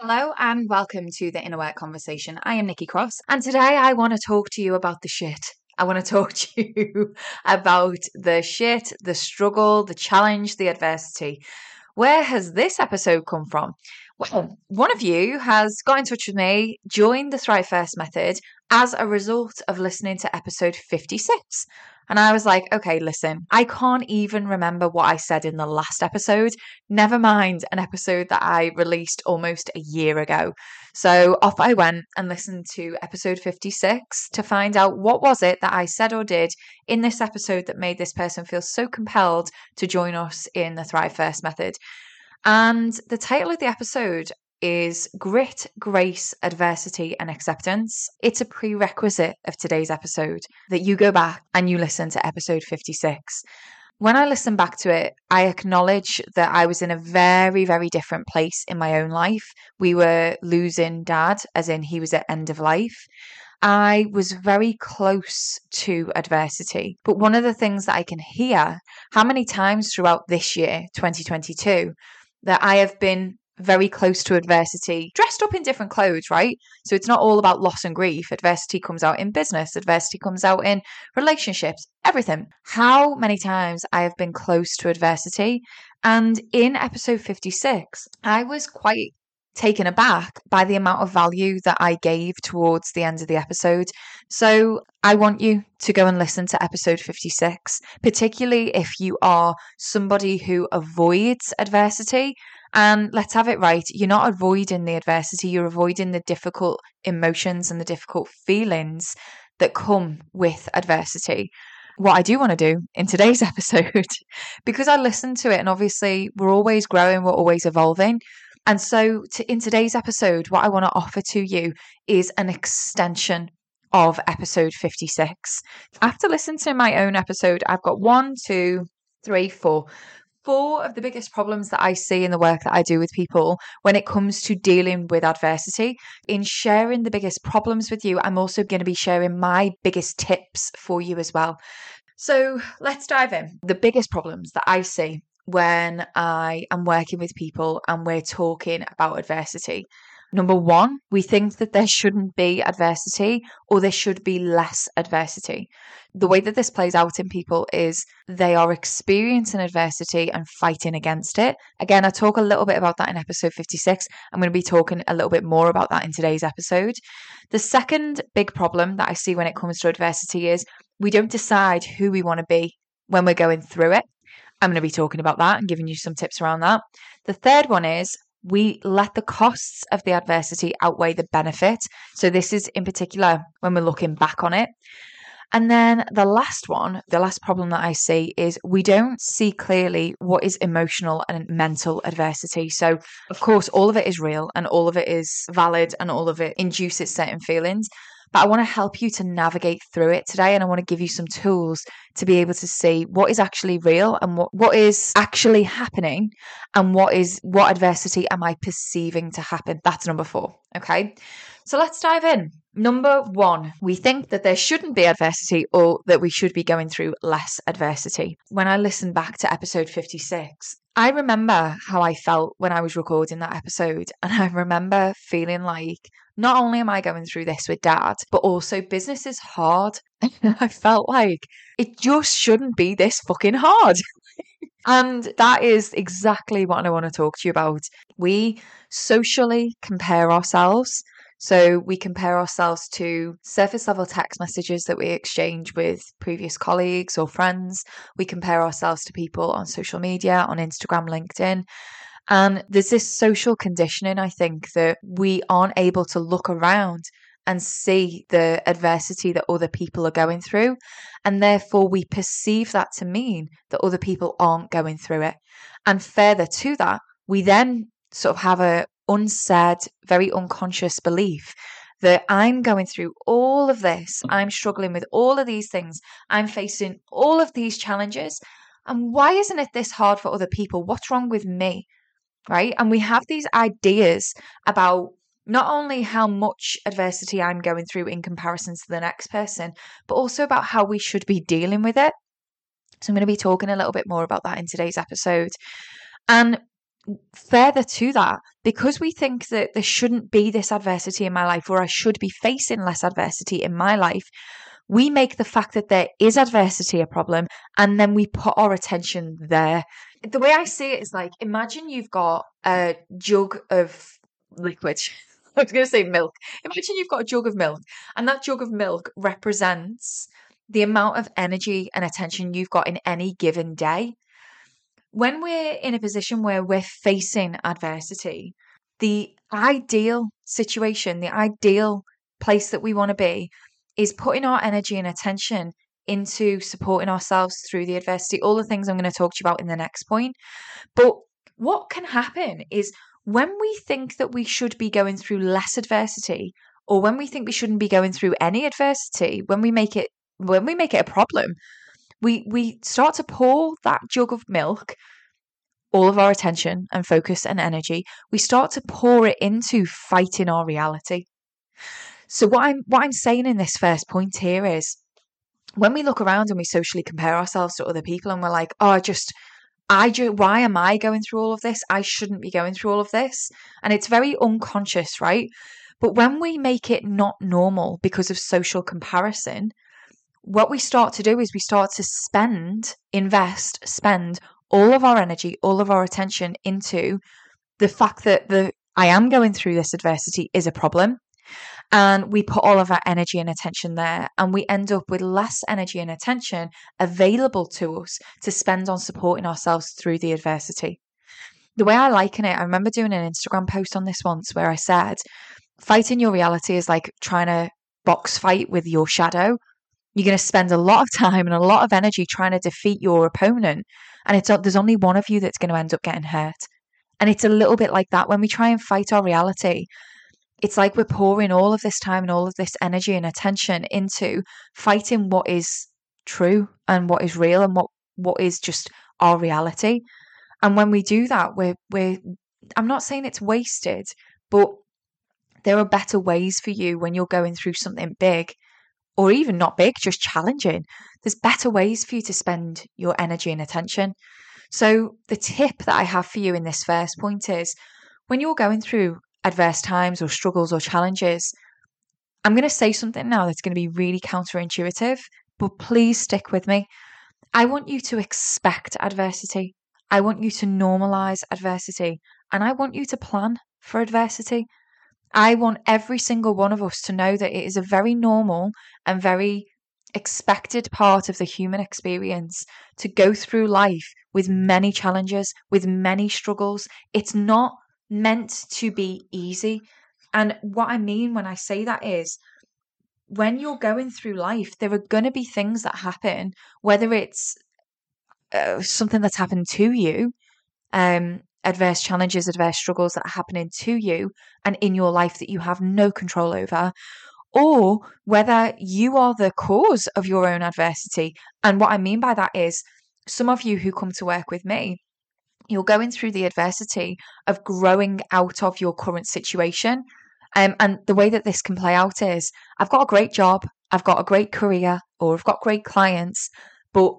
Hello and welcome to the Inner Work Conversation. I am Nikki Cross, and today I want to talk to you about the shit. I want to talk to you about the shit, the struggle, the challenge, the adversity. Where has this episode come from? Well, one of you has got in touch with me, joined the Thrive First method as a result of listening to episode 56. And I was like, okay, listen, I can't even remember what I said in the last episode, never mind an episode that I released almost a year ago. So off I went and listened to episode 56 to find out what was it that I said or did in this episode that made this person feel so compelled to join us in the Thrive First method. And the title of the episode is Grit, Grace, Adversity, and Acceptance. It's a prerequisite of today's episode that you go back and you listen to episode 56. When I listen back to it, I acknowledge that I was in a very, very different place in my own life. We were losing dad, as in he was at end of life. I was very close to adversity. But one of the things that I can hear, how many times throughout this year, 2022, that I have been very close to adversity, dressed up in different clothes, right? So it's not all about loss and grief. Adversity comes out in business, adversity comes out in relationships, everything. How many times I have been close to adversity. And in episode 56, I was quite taken aback by the amount of value that I gave towards the end of the episode. So I want you to go and listen to episode 56, particularly if you are somebody who avoids adversity and let's have it right. You're not avoiding the adversity, you're avoiding the difficult emotions and the difficult feelings that come with adversity. What I do want to do in today's episode, because I listened to it, and obviously we're always growing, we're always evolving. And so, to, in today's episode, what I want to offer to you is an extension of episode 56. After listening to my own episode, I've got one, two, three, four, four of the biggest problems that I see in the work that I do with people when it comes to dealing with adversity. In sharing the biggest problems with you, I'm also going to be sharing my biggest tips for you as well. So let's dive in. The biggest problems that I see when I am working with people and we're talking about adversity Number one, we think that there shouldn't be adversity or there should be less adversity. The way that this plays out in people is they are experiencing adversity and fighting against it. Again, I talk a little bit about that in episode 56. I'm going to be talking a little bit more about that in today's episode. The second big problem that I see when it comes to adversity is we don't decide who we want to be when we're going through it. I'm going to be talking about that and giving you some tips around that. The third one is we let the costs of the adversity outweigh the benefit. So, this is in particular when we're looking back on it. And then the last one, the last problem that I see is we don't see clearly what is emotional and mental adversity. So, of course, all of it is real and all of it is valid and all of it induces certain feelings. But I want to help you to navigate through it today. And I want to give you some tools to be able to see what is actually real and what, what is actually happening and what is what adversity am I perceiving to happen. That's number four. Okay. So let's dive in. Number one, we think that there shouldn't be adversity or that we should be going through less adversity. When I listen back to episode 56, I remember how I felt when I was recording that episode. And I remember feeling like not only am I going through this with dad, but also business is hard. And I felt like it just shouldn't be this fucking hard. and that is exactly what I want to talk to you about. We socially compare ourselves. So we compare ourselves to surface level text messages that we exchange with previous colleagues or friends. We compare ourselves to people on social media, on Instagram, LinkedIn. And there's this social conditioning, I think, that we aren't able to look around and see the adversity that other people are going through. And therefore, we perceive that to mean that other people aren't going through it. And further to that, we then sort of have a unsaid, very unconscious belief that I'm going through all of this. I'm struggling with all of these things. I'm facing all of these challenges. And why isn't it this hard for other people? What's wrong with me? right? And we have these ideas about not only how much adversity I'm going through in comparison to the next person, but also about how we should be dealing with it. So I'm going to be talking a little bit more about that in today's episode. And further to that, because we think that there shouldn't be this adversity in my life or I should be facing less adversity in my life, we make the fact that there is adversity a problem and then we put our attention there. The way I see it is like imagine you've got a jug of liquid. I was going to say milk. Imagine you've got a jug of milk, and that jug of milk represents the amount of energy and attention you've got in any given day. When we're in a position where we're facing adversity, the ideal situation, the ideal place that we want to be is putting our energy and attention into supporting ourselves through the adversity, all the things I'm going to talk to you about in the next point. But what can happen is when we think that we should be going through less adversity, or when we think we shouldn't be going through any adversity, when we make it when we make it a problem, we we start to pour that jug of milk all of our attention and focus and energy, we start to pour it into fighting our reality. So what I'm what I'm saying in this first point here is when we look around and we socially compare ourselves to other people and we're like, oh, just I just why am I going through all of this? I shouldn't be going through all of this. And it's very unconscious, right? But when we make it not normal because of social comparison, what we start to do is we start to spend, invest, spend all of our energy, all of our attention into the fact that the I am going through this adversity is a problem. And we put all of our energy and attention there, and we end up with less energy and attention available to us to spend on supporting ourselves through the adversity. The way I liken it, I remember doing an Instagram post on this once where I said, fighting your reality is like trying to box fight with your shadow. You're going to spend a lot of time and a lot of energy trying to defeat your opponent, and it's there's only one of you that's going to end up getting hurt. And it's a little bit like that when we try and fight our reality. It's like we're pouring all of this time and all of this energy and attention into fighting what is true and what is real and what what is just our reality. And when we do that we're we're i'm not saying it's wasted but there are better ways for you when you're going through something big or even not big just challenging there's better ways for you to spend your energy and attention so the tip that i have for you in this first point is when you're going through adverse times or struggles or challenges, I'm going to say something now that's going to be really counterintuitive, but please stick with me. I want you to expect adversity. I want you to normalize adversity and I want you to plan for adversity. I want every single one of us to know that it is a very normal and very expected part of the human experience to go through life with many challenges, with many struggles. It's not meant to be easy. And what I mean when I say that is when you're going through life, there are going to be things that happen, whether it's uh, something that's happened to you, um, adverse challenges, adverse struggles that are happening to you and in your life that you have no control over, or whether you are the cause of your own adversity. And what I mean by that is some of you who come to work with me, you're going through the adversity of growing out of your current situation. Um, and the way that this can play out is I've got a great job, I've got a great career, or I've got great clients, but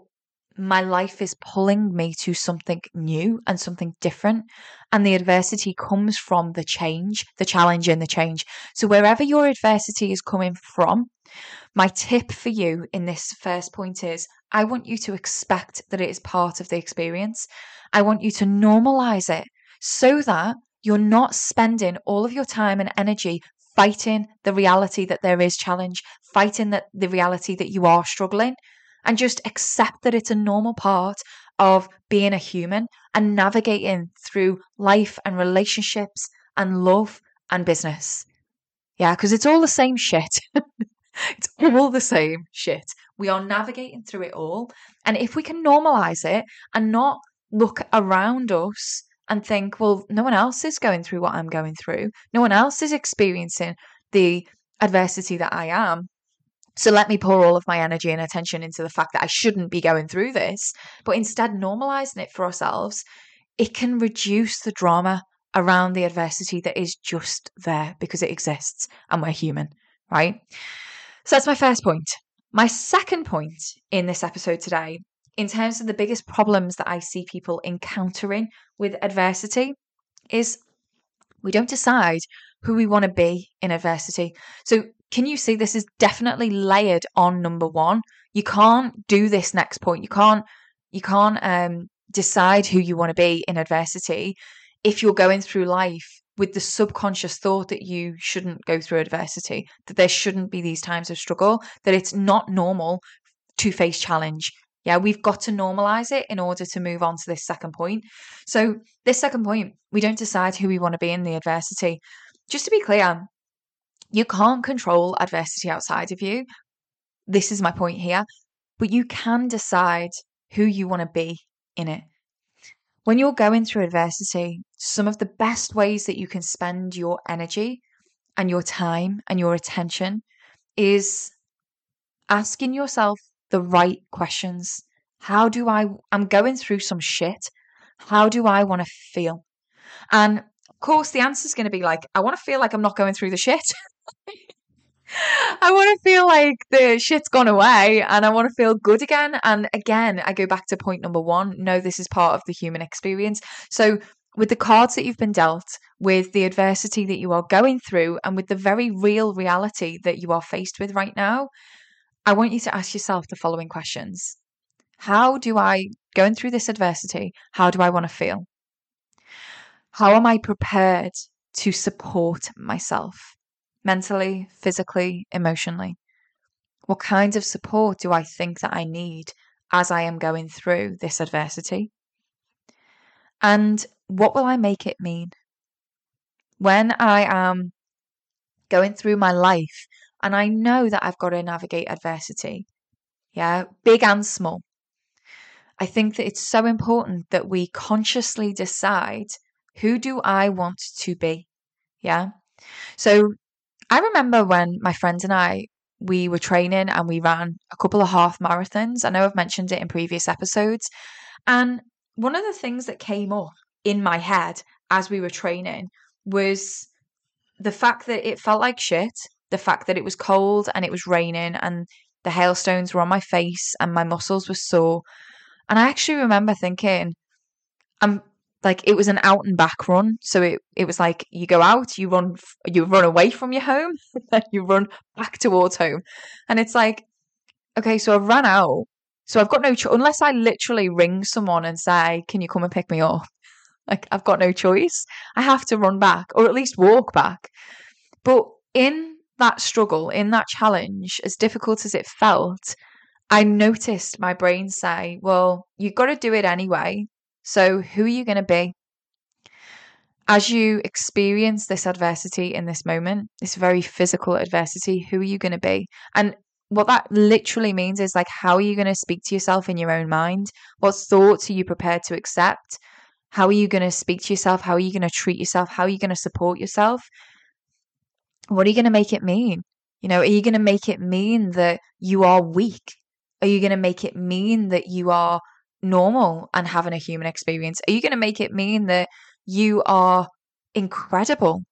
my life is pulling me to something new and something different. And the adversity comes from the change, the challenge and the change. So, wherever your adversity is coming from, my tip for you in this first point is I want you to expect that it is part of the experience. I want you to normalize it so that you're not spending all of your time and energy fighting the reality that there is challenge, fighting that the reality that you are struggling, and just accept that it's a normal part of being a human and navigating through life and relationships and love and business. Yeah, because it's all the same shit. it's all the same shit. We are navigating through it all. And if we can normalize it and not look around us and think, well, no one else is going through what I'm going through, no one else is experiencing the adversity that I am. So let me pour all of my energy and attention into the fact that I shouldn't be going through this, but instead normalizing it for ourselves, it can reduce the drama around the adversity that is just there because it exists and we're human, right? So that's my first point. My second point in this episode today, in terms of the biggest problems that I see people encountering with adversity, is we don't decide who we want to be in adversity. So, can you see this is definitely layered on number one? You can't do this next point. You can't you can't um, decide who you want to be in adversity if you're going through life with the subconscious thought that you shouldn't go through adversity, that there shouldn't be these times of struggle, that it's not normal to face challenge. Yeah, we've got to normalize it in order to move on to this second point. So, this second point, we don't decide who we want to be in the adversity. Just to be clear, you can't control adversity outside of you. This is my point here. But you can decide who you want to be in it. When you're going through adversity, some of the best ways that you can spend your energy and your time and your attention is asking yourself the right questions. How do I, I'm going through some shit. How do I want to feel? And of course, the answer is going to be like, I want to feel like I'm not going through the shit. I want to feel like the shit's gone away and I want to feel good again. And again, I go back to point number one no, this is part of the human experience. So, with the cards that you've been dealt, with the adversity that you are going through, and with the very real reality that you are faced with right now, I want you to ask yourself the following questions How do I, going through this adversity, how do I want to feel? How am I prepared to support myself? mentally, physically, emotionally? What kinds of support do I think that I need as I am going through this adversity? And what will I make it mean? When I am going through my life and I know that I've got to navigate adversity, yeah, big and small. I think that it's so important that we consciously decide who do I want to be? Yeah. So I remember when my friends and I we were training and we ran a couple of half marathons. I know I've mentioned it in previous episodes. And one of the things that came up in my head as we were training was the fact that it felt like shit, the fact that it was cold and it was raining and the hailstones were on my face and my muscles were sore. And I actually remember thinking, I'm like it was an out and back run. So it, it was like you go out you run you run away from your home then you run back towards home. And it's like okay so i've run out. So i've got no choice unless i literally ring someone and say can you come and pick me up? Like i've got no choice. I have to run back or at least walk back. But in that struggle in that challenge as difficult as it felt i noticed my brain say well you've got to do it anyway so, who are you going to be? As you experience this adversity in this moment, this very physical adversity, who are you going to be? And what that literally means is like, how are you going to speak to yourself in your own mind? What thoughts are you prepared to accept? How are you going to speak to yourself? How are you going to treat yourself? How are you going to support yourself? What are you going to make it mean? You know, are you going to make it mean that you are weak? Are you going to make it mean that you are normal and having a human experience? Are you going to make it mean that you are incredible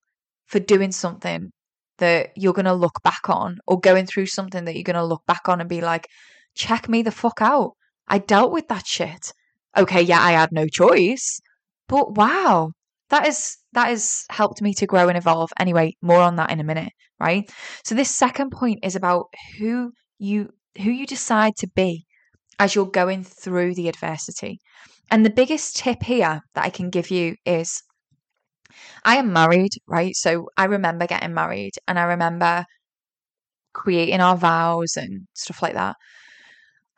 for doing something that you're going to look back on or going through something that you're going to look back on and be like, check me the fuck out. I dealt with that shit. Okay, yeah, I had no choice, but wow, that is that has helped me to grow and evolve. Anyway, more on that in a minute, right? So this second point is about who you who you decide to be as you're going through the adversity. And the biggest tip here that I can give you is I am married, right? So I remember getting married and I remember creating our vows and stuff like that.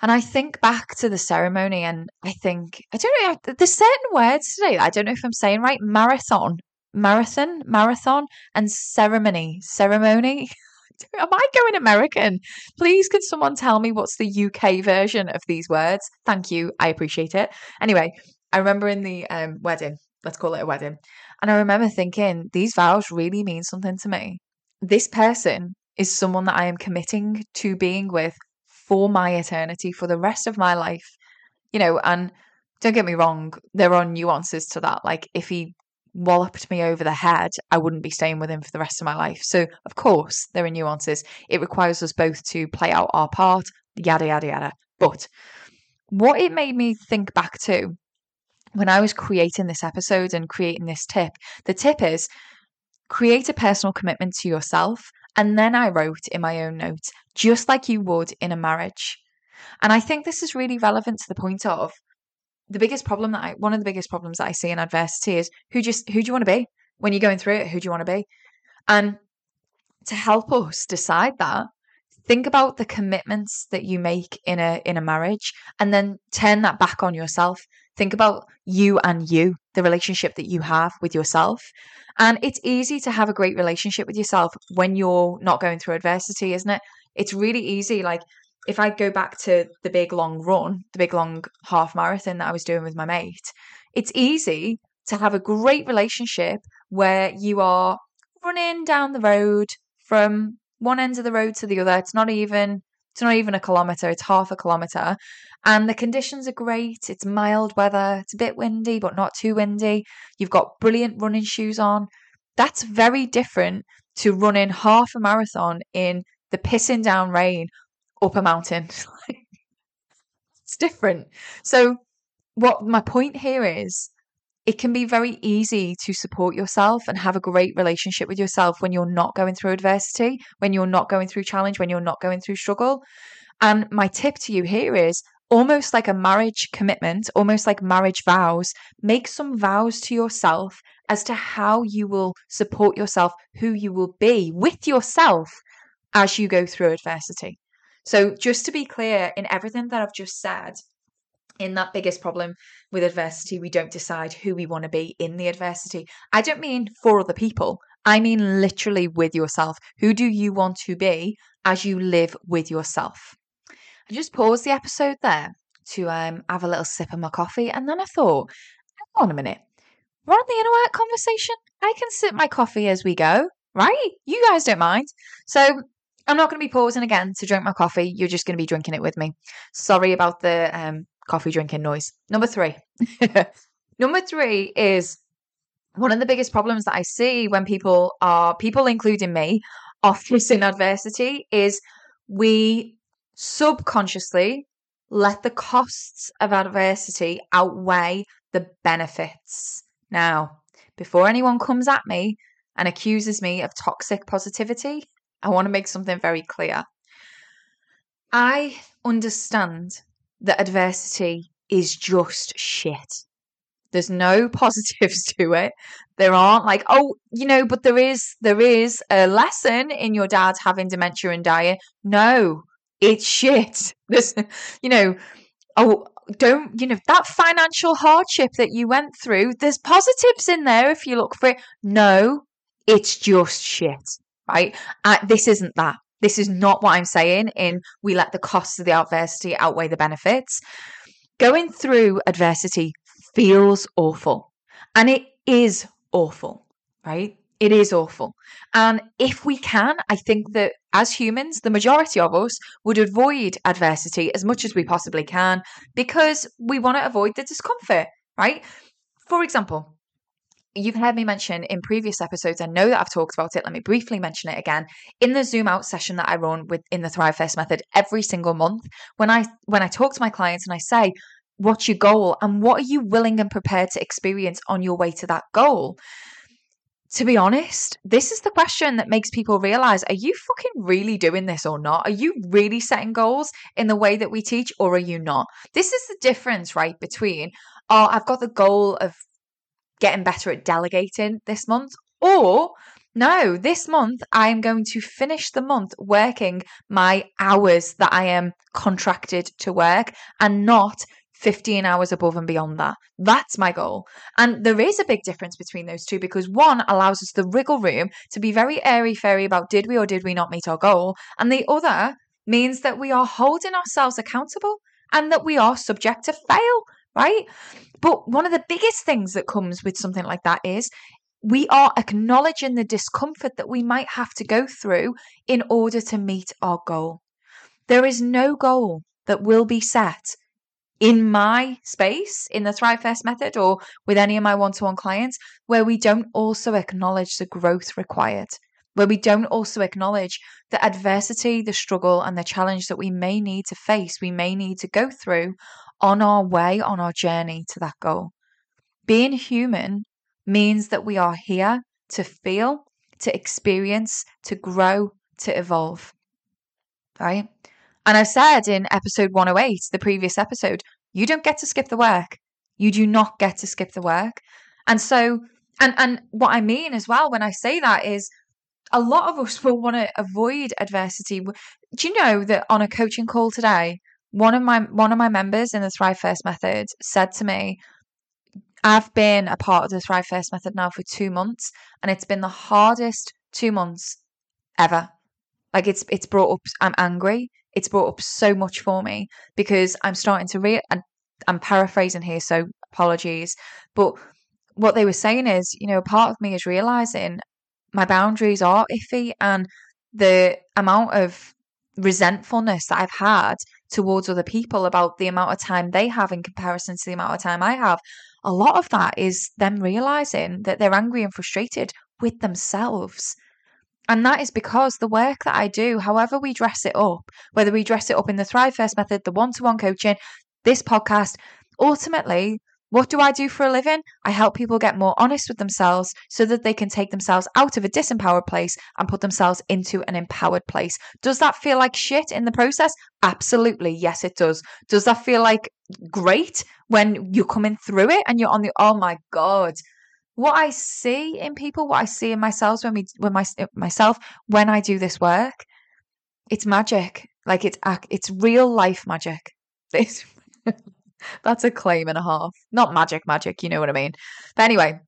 And I think back to the ceremony and I think, I don't know, there's certain words today I don't know if I'm saying right. Marathon, marathon, marathon, and ceremony, ceremony. am I going American? Please, can someone tell me what's the UK version of these words? Thank you. I appreciate it. Anyway, I remember in the um, wedding, let's call it a wedding, and I remember thinking, these vows really mean something to me. This person is someone that I am committing to being with for my eternity, for the rest of my life. You know, and don't get me wrong, there are nuances to that. Like, if he walloped me over the head, I wouldn't be staying with him for the rest of my life. So, of course, there are nuances. It requires us both to play out our part, yada, yada, yada. But what it made me think back to when I was creating this episode and creating this tip, the tip is create a personal commitment to yourself. And then I wrote in my own notes, just like you would in a marriage. And I think this is really relevant to the point of the biggest problem that I, one of the biggest problems that I see in adversity is who just, who do you want to be? When you're going through it, who do you want to be? And to help us decide that, think about the commitments that you make in a in a marriage and then turn that back on yourself think about you and you the relationship that you have with yourself and it's easy to have a great relationship with yourself when you're not going through adversity isn't it it's really easy like if i go back to the big long run the big long half marathon that i was doing with my mate it's easy to have a great relationship where you are running down the road from one end of the road to the other. It's not even it's not even a kilometer, it's half a kilometer. And the conditions are great. It's mild weather. It's a bit windy, but not too windy. You've got brilliant running shoes on. That's very different to running half a marathon in the pissing down rain up a mountain. it's different. So, what my point here is it can be very easy to support yourself and have a great relationship with yourself when you're not going through adversity, when you're not going through challenge, when you're not going through struggle. And my tip to you here is almost like a marriage commitment, almost like marriage vows, make some vows to yourself as to how you will support yourself, who you will be with yourself as you go through adversity. So, just to be clear in everything that I've just said, in that biggest problem with adversity, we don't decide who we want to be in the adversity. I don't mean for other people, I mean literally with yourself. Who do you want to be as you live with yourself? I just paused the episode there to um, have a little sip of my coffee, and then I thought, hang on a minute, we're on the inner work conversation. I can sip my coffee as we go, right? You guys don't mind. So I'm not going to be pausing again to drink my coffee. You're just going to be drinking it with me. Sorry about the um, coffee drinking noise. Number three. Number three is one of the biggest problems that I see when people are, people including me, are facing adversity is we subconsciously let the costs of adversity outweigh the benefits. Now, before anyone comes at me and accuses me of toxic positivity, I want to make something very clear. I understand that adversity is just shit. There's no positives to it. There aren't like, oh, you know, but there is there is a lesson in your dad having dementia and dying. No, it's shit. There's, you know, oh, don't you know that financial hardship that you went through? There's positives in there if you look for it. No, it's just shit. Right? Uh, this isn't that. This is not what I'm saying in we let the costs of the adversity outweigh the benefits. Going through adversity feels awful. And it is awful, right? It is awful. And if we can, I think that as humans, the majority of us would avoid adversity as much as we possibly can because we want to avoid the discomfort, right? For example, You've heard me mention in previous episodes, I know that I've talked about it. Let me briefly mention it again. In the Zoom out session that I run with in the Thrive First method every single month, when I when I talk to my clients and I say, what's your goal and what are you willing and prepared to experience on your way to that goal? To be honest, this is the question that makes people realize are you fucking really doing this or not? Are you really setting goals in the way that we teach or are you not? This is the difference, right, between, oh, I've got the goal of getting better at delegating this month. Or, no, this month I am going to finish the month working my hours that I am contracted to work and not 15 hours above and beyond that. That's my goal. And there is a big difference between those two because one allows us the wriggle room to be very airy fairy about did we or did we not meet our goal. And the other means that we are holding ourselves accountable and that we are subject to fail right? But one of the biggest things that comes with something like that is we are acknowledging the discomfort that we might have to go through in order to meet our goal. There is no goal that will be set in my space, in the Thrive First method, or with any of my one to one clients, where we don't also acknowledge the growth required, where we don't also acknowledge the adversity, the struggle, and the challenge that we may need to face, we may need to go through on our way, on our journey to that goal. Being human means that we are here to feel, to experience, to grow, to evolve. Right? And I said in episode 108, the previous episode, you don't get to skip the work. You do not get to skip the work. And so, and and what I mean as well when I say that is a lot of us will want to avoid adversity. Do you know that on a coaching call today, one of my one of my members in the Thrive First method said to me, I've been a part of the Thrive First method now for two months, and it's been the hardest two months ever. Like it's it's brought up. I'm angry. It's brought up so much for me because I'm starting to read. And I'm paraphrasing here, so apologies. But what they were saying is, you know, part of me is realizing my boundaries are iffy, and the amount of resentfulness that I've had towards other people about the amount of time they have in comparison to the amount of time I have a lot of that is them realizing that they're angry and frustrated with themselves. And that is because the work that I do, however we dress it up, whether we dress it up in the Thrive First method, the one to one coaching, this podcast, ultimately, what do I do for a living? I help people get more honest with themselves so that they can take themselves out of a disempowered place and put themselves into an empowered place. Does that feel like shit in the process? Absolutely. Yes, it does. Does that feel like great when you're coming through it and you're on the, oh my God. What I see in people, what I see in myself when we, when my, myself, when I do this work, it's magic. Like it's, it's real life magic. It's, That's a claim and a half. Not magic, magic, you know what I mean. But anyway,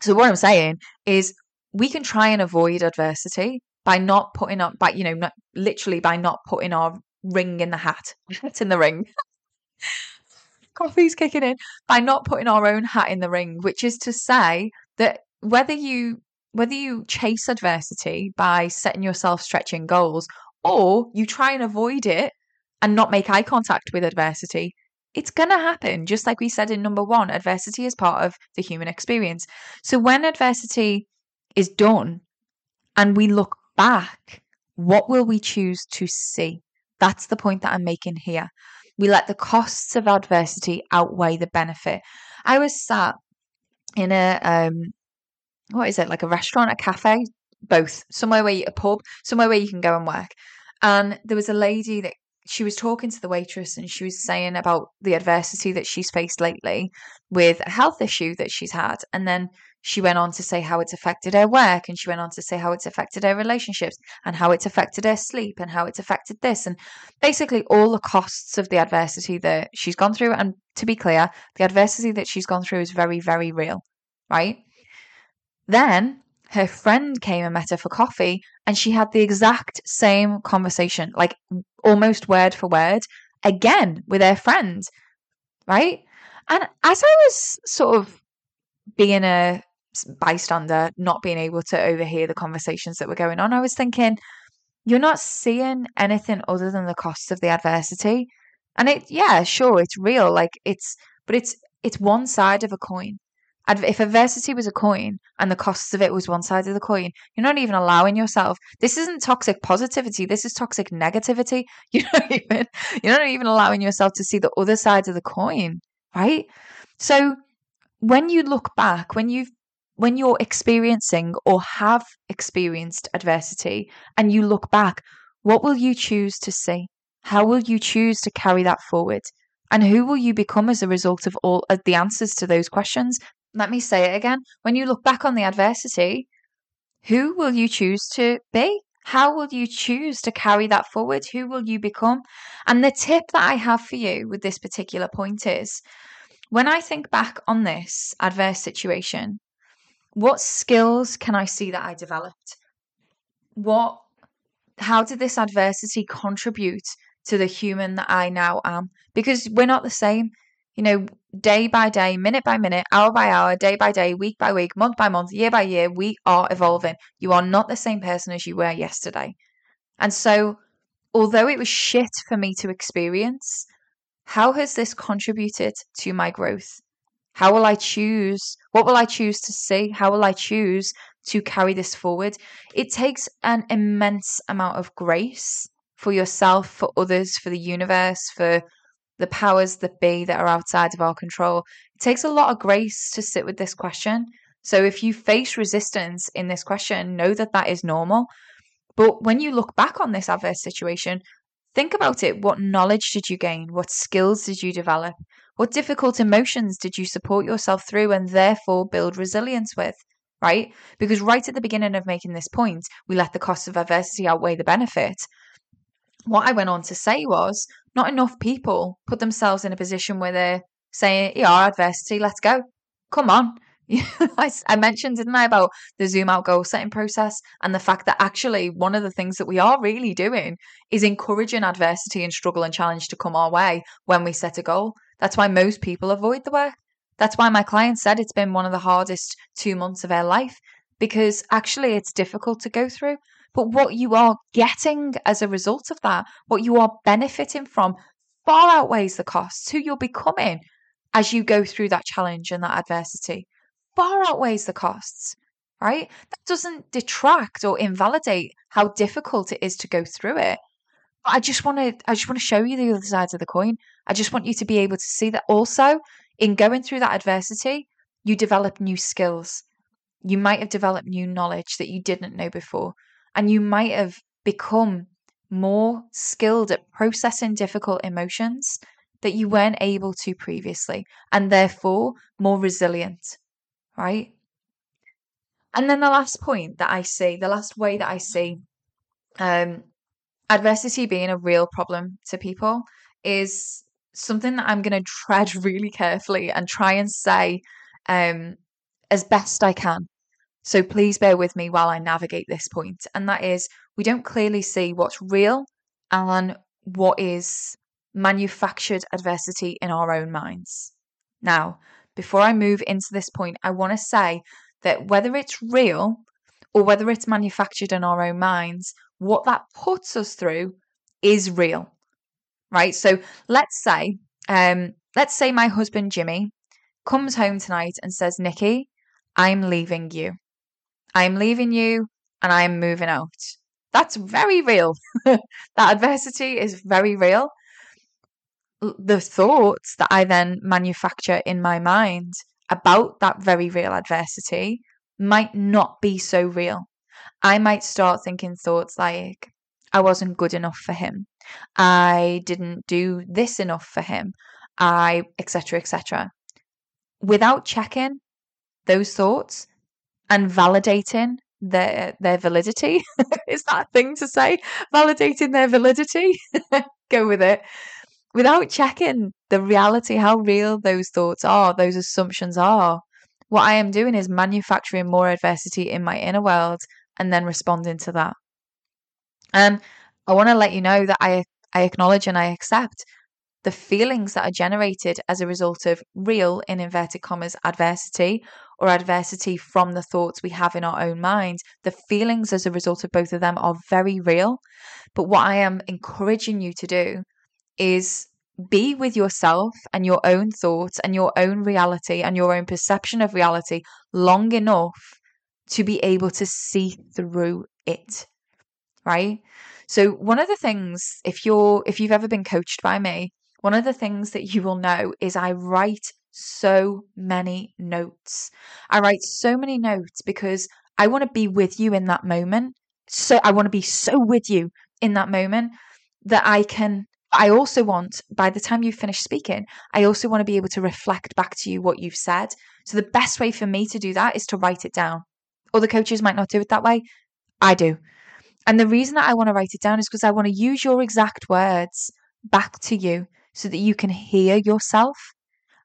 so what I'm saying is we can try and avoid adversity by not putting up, by, you know, not, literally by not putting our ring in the hat. It's in the ring. Coffee's kicking in. By not putting our own hat in the ring, which is to say that whether you whether you chase adversity by setting yourself stretching goals or you try and avoid it and not make eye contact with adversity, it's going to happen. Just like we said in number one, adversity is part of the human experience. So when adversity is done and we look back, what will we choose to see? That's the point that I'm making here. We let the costs of adversity outweigh the benefit. I was sat in a, um, what is it, like a restaurant, a cafe, both, somewhere where you, a pub, somewhere where you can go and work. And there was a lady that she was talking to the waitress and she was saying about the adversity that she's faced lately with a health issue that she's had. And then she went on to say how it's affected her work and she went on to say how it's affected her relationships and how it's affected her sleep and how it's affected this and basically all the costs of the adversity that she's gone through. And to be clear, the adversity that she's gone through is very, very real, right? Then her friend came and met her for coffee and she had the exact same conversation, like almost word for word, again with her friend, right? And as I was sort of being a bystander, not being able to overhear the conversations that were going on, I was thinking, you're not seeing anything other than the cost of the adversity. And it, yeah, sure, it's real. Like it's, but it's, it's one side of a coin if adversity was a coin and the costs of it was one side of the coin, you're not even allowing yourself. This isn't toxic positivity. This is toxic negativity. You're not even you're not even allowing yourself to see the other side of the coin, right? So when you look back, when you've when you're experiencing or have experienced adversity and you look back, what will you choose to see? How will you choose to carry that forward? And who will you become as a result of all of the answers to those questions? Let me say it again. When you look back on the adversity, who will you choose to be? How will you choose to carry that forward? Who will you become? And the tip that I have for you with this particular point is when I think back on this adverse situation, what skills can I see that I developed? What how did this adversity contribute to the human that I now am? Because we're not the same you know, day by day, minute by minute, hour by hour, day by day, week by week, month by month, year by year, we are evolving. You are not the same person as you were yesterday. And so, although it was shit for me to experience, how has this contributed to my growth? How will I choose? What will I choose to see? How will I choose to carry this forward? It takes an immense amount of grace for yourself, for others, for the universe, for the powers that be that are outside of our control. It takes a lot of grace to sit with this question. So if you face resistance in this question, know that that is normal. But when you look back on this adverse situation, think about it. What knowledge did you gain? What skills did you develop? What difficult emotions did you support yourself through and therefore build resilience with? Right? Because right at the beginning of making this point, we let the cost of adversity outweigh the benefit. What I went on to say was not enough people put themselves in a position where they're saying, Yeah, adversity, let's go. Come on. I, mentioned, didn't I, about the zoom out goal setting process and the fact that actually one of the things that we are really doing is encouraging adversity and struggle and challenge to come our way when we set a goal. That's why most people avoid the work. That's why my client said it's been one of the hardest two months of their life because actually it's difficult to go through. But what you are getting as a result of that, what you are benefiting from, far outweighs the costs. Who you're becoming as you go through that challenge and that adversity far outweighs the costs, right? That doesn't detract or invalidate how difficult it is to go through it. But I just want to I just want to show you the other sides of the coin. I just want you to be able to see that also in going through that adversity, you develop new skills. You might have developed new knowledge that you didn't know before, and you might have become more skilled at processing difficult emotions that you weren't able to previously, and therefore more resilient right? And then the last point that I see, the last way that I see um, adversity being a real problem to people is something that I'm going to tread really carefully and try and say um, as best I can. So please bear with me while I navigate this point. And that is, we don't clearly see what's real and what is manufactured adversity in our own minds. Now, before I move into this point, I want to say that whether it's real or whether it's manufactured in our own minds, what that puts us through is real. Right? So let's say, um, let's say my husband Jimmy comes home tonight and says, Nikki, I'm leaving you. I'm leaving you and I'm moving out. That's very real. that adversity is very real the thoughts that I then manufacture in my mind about that very real adversity might not be so real. I might start thinking thoughts like, I wasn't good enough for him. I didn't do this enough for him. I, etc., etc. Without checking those thoughts and validating their their validity, is that a thing to say? Validating their validity. Go with it without checking the reality, how real those thoughts are, those assumptions are. What I am doing is manufacturing more adversity in my inner world and then responding to that. And I want to let you know that I, I acknowledge and I accept the feelings that are generated as a result of real, in inverted commas, adversity or adversity from the thoughts we have in our own minds. The feelings as a result of both of them are very real. But what I am encouraging you to do is be with yourself and your own thoughts and your own reality and your own perception of reality long enough to be able to see through it right so one of the things if you're if you've ever been coached by me one of the things that you will know is i write so many notes i write so many notes because i want to be with you in that moment so i want to be so with you in that moment that i can I also want, by the time you finish speaking, I also want to be able to reflect back to you what you've said. So the best way for me to do that is to write it down. Other coaches might not do it that way. I do. And the reason that I want to write it down is because I want to use your exact words back to you so that you can hear yourself.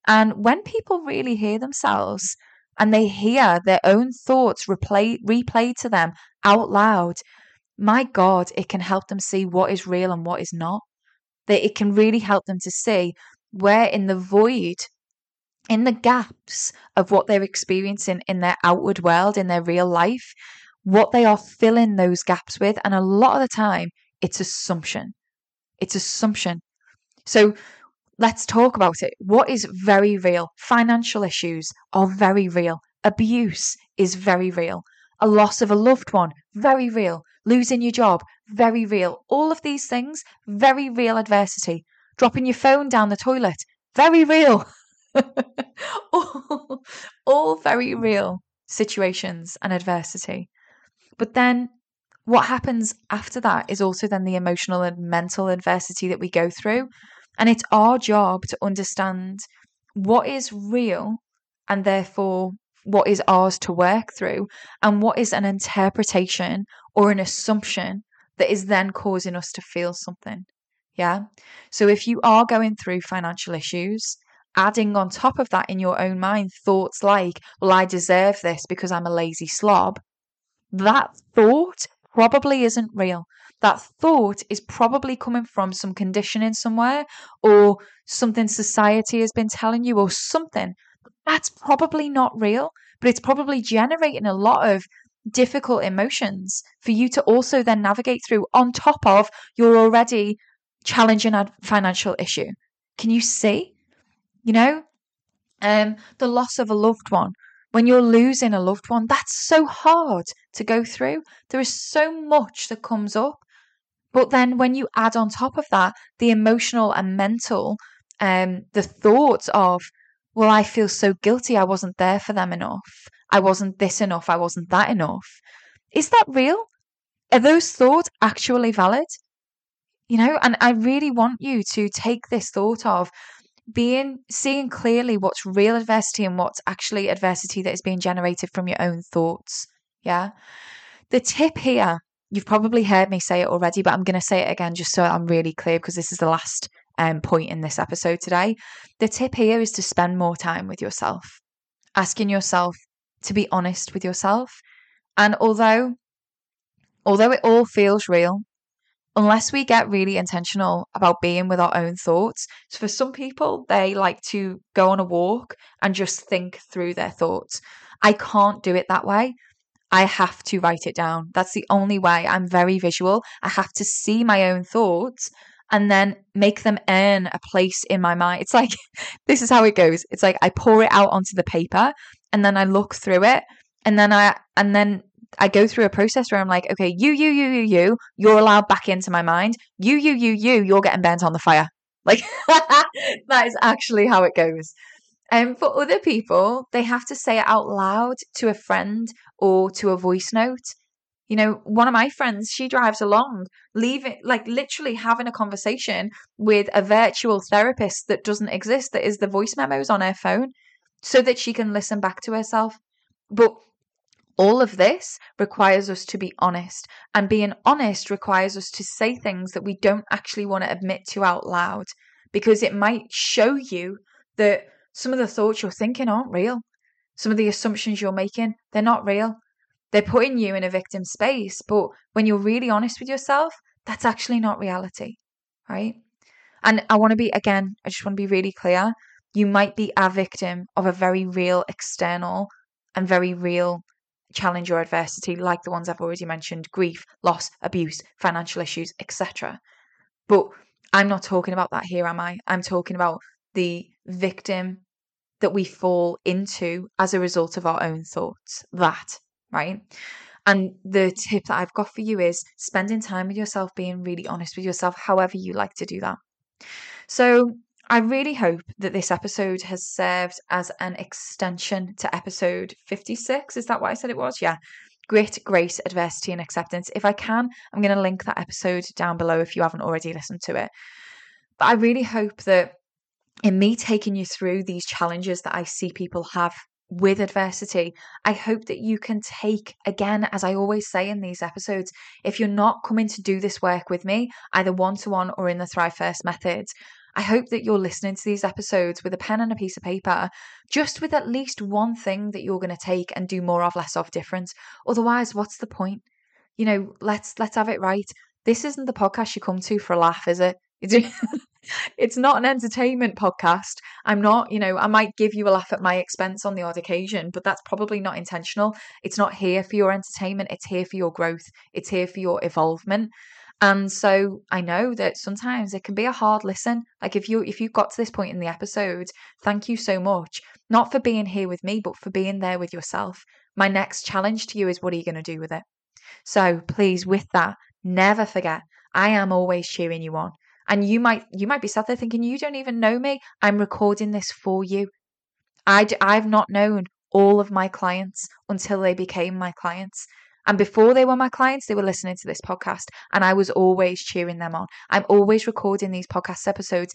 And when people really hear themselves and they hear their own thoughts replay, replayed to them out loud, my God, it can help them see what is real and what is not. That it can really help them to see where in the void in the gaps of what they're experiencing in their outward world in their real life what they are filling those gaps with. And a lot of the time it's assumption. It's assumption so let's talk about it what is very real financial issues are very real abuse is very real a loss of a loved one very real losing your job very real. All of these things, very real adversity. dropping your phone down the toilet. Very real. all, all very real situations and adversity. But then what happens after that is also then the emotional and mental adversity that we go through. And it's our job to understand what is real and therefore what is ours to work through and what is an interpretation or an assumption that is then causing us to feel something. Yeah. So if you are going through financial issues, adding on top of that in your own mind thoughts like, well, I deserve this because I'm a lazy slob, that thought probably isn't real. That thought is probably coming from some conditioning somewhere or something society has been telling you or something. That's probably not real, but it's probably generating a lot of difficult emotions for you to also then navigate through on top of your already challenging financial issue. Can you see? You know, um, the loss of a loved one when you're losing a loved one, that's so hard to go through. There is so much that comes up. But then when you add on top of that the emotional and mental, um, the thoughts of, well, I feel so guilty. I wasn't there for them enough. I wasn't this enough. I wasn't that enough. Is that real? Are those thoughts actually valid? You know, and I really want you to take this thought of being seeing clearly what's real adversity and what's actually adversity that is being generated from your own thoughts. Yeah. The tip here, you've probably heard me say it already, but I'm going to say it again just so I'm really clear because this is the last um, point in this episode today. The tip here is to spend more time with yourself, asking yourself to be honest with yourself. And although although it all feels real, unless we get really intentional about being with our own thoughts. So for some people, they like to go on a walk and just think through their thoughts. I can't do it that way. I have to write it down. That's the only way. I'm very visual. I have to see my own thoughts and then make them earn a place in my mind. It's like this is how it goes. It's like I pour it out onto the paper and then I look through it and then I and then I go through a process where I'm like, okay, you, you, you, you, you, you're allowed back into my mind. You, you, you, you, you're getting burnt on the fire. Like that is actually how it goes. And um, for other people, they have to say it out loud to a friend or to a voice note. You know, one of my friends, she drives along, leaving, like literally having a conversation with a virtual therapist that doesn't exist, that is the voice memos on her phone, so that she can listen back to herself. But all of this requires us to be honest, and being honest requires us to say things that we don't actually want to admit to out loud because it might show you that some of the thoughts you're thinking aren't real. Some of the assumptions you're making, they're not real. They're putting you in a victim space, but when you're really honest with yourself, that's actually not reality, right? And I want to be, again, I just want to be really clear. You might be a victim of a very real external and very real challenge or adversity, like the ones I've already mentioned grief, loss, abuse, financial issues, etc. But I'm not talking about that here, am I? I'm talking about the victim that we fall into as a result of our own thoughts. That, right? And the tip that I've got for you is spending time with yourself, being really honest with yourself, however you like to do that. So, I really hope that this episode has served as an extension to episode 56. Is that what I said it was? Yeah. Grit, grace, adversity, and acceptance. If I can, I'm going to link that episode down below if you haven't already listened to it. But I really hope that in me taking you through these challenges that I see people have with adversity, I hope that you can take, again, as I always say in these episodes, if you're not coming to do this work with me, either one to one or in the Thrive First methods, I hope that you're listening to these episodes with a pen and a piece of paper, just with at least one thing that you're going to take and do more of, less of difference. Otherwise, what's the point? You know, let's let's have it right. This isn't the podcast you come to for a laugh, is it? It's, not an entertainment podcast. I'm not, you know, I might give you a laugh at my expense on the odd occasion, but that's probably not intentional. It's not here for your entertainment. It's here for your growth. It's here for your evolvement. And so I know that sometimes it can be a hard listen. Like if you if you got to this point in the episode, thank you so much. Not for being here with me, but for being there with yourself. My next challenge to you is what are you going to do with it? So please with that, never forget I am always cheering you on. And you might you might be sat there thinking you don't even know me. I'm recording this for you. I d- I've not known all of my clients until they became my clients. And before they were my clients, they were listening to this podcast, and I was always cheering them on. I'm always recording these podcast episodes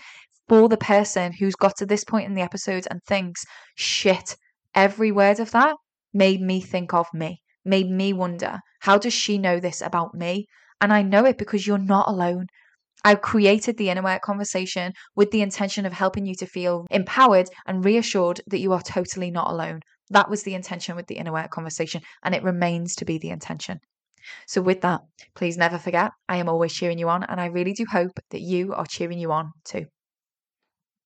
for the person who's got to this point in the episodes and thinks, shit, every word of that made me think of me, made me wonder, how does she know this about me? And I know it because you're not alone. I've created the inner work conversation with the intention of helping you to feel empowered and reassured that you are totally not alone. That was the intention with the inner work conversation, and it remains to be the intention. So, with that, please never forget I am always cheering you on, and I really do hope that you are cheering you on too.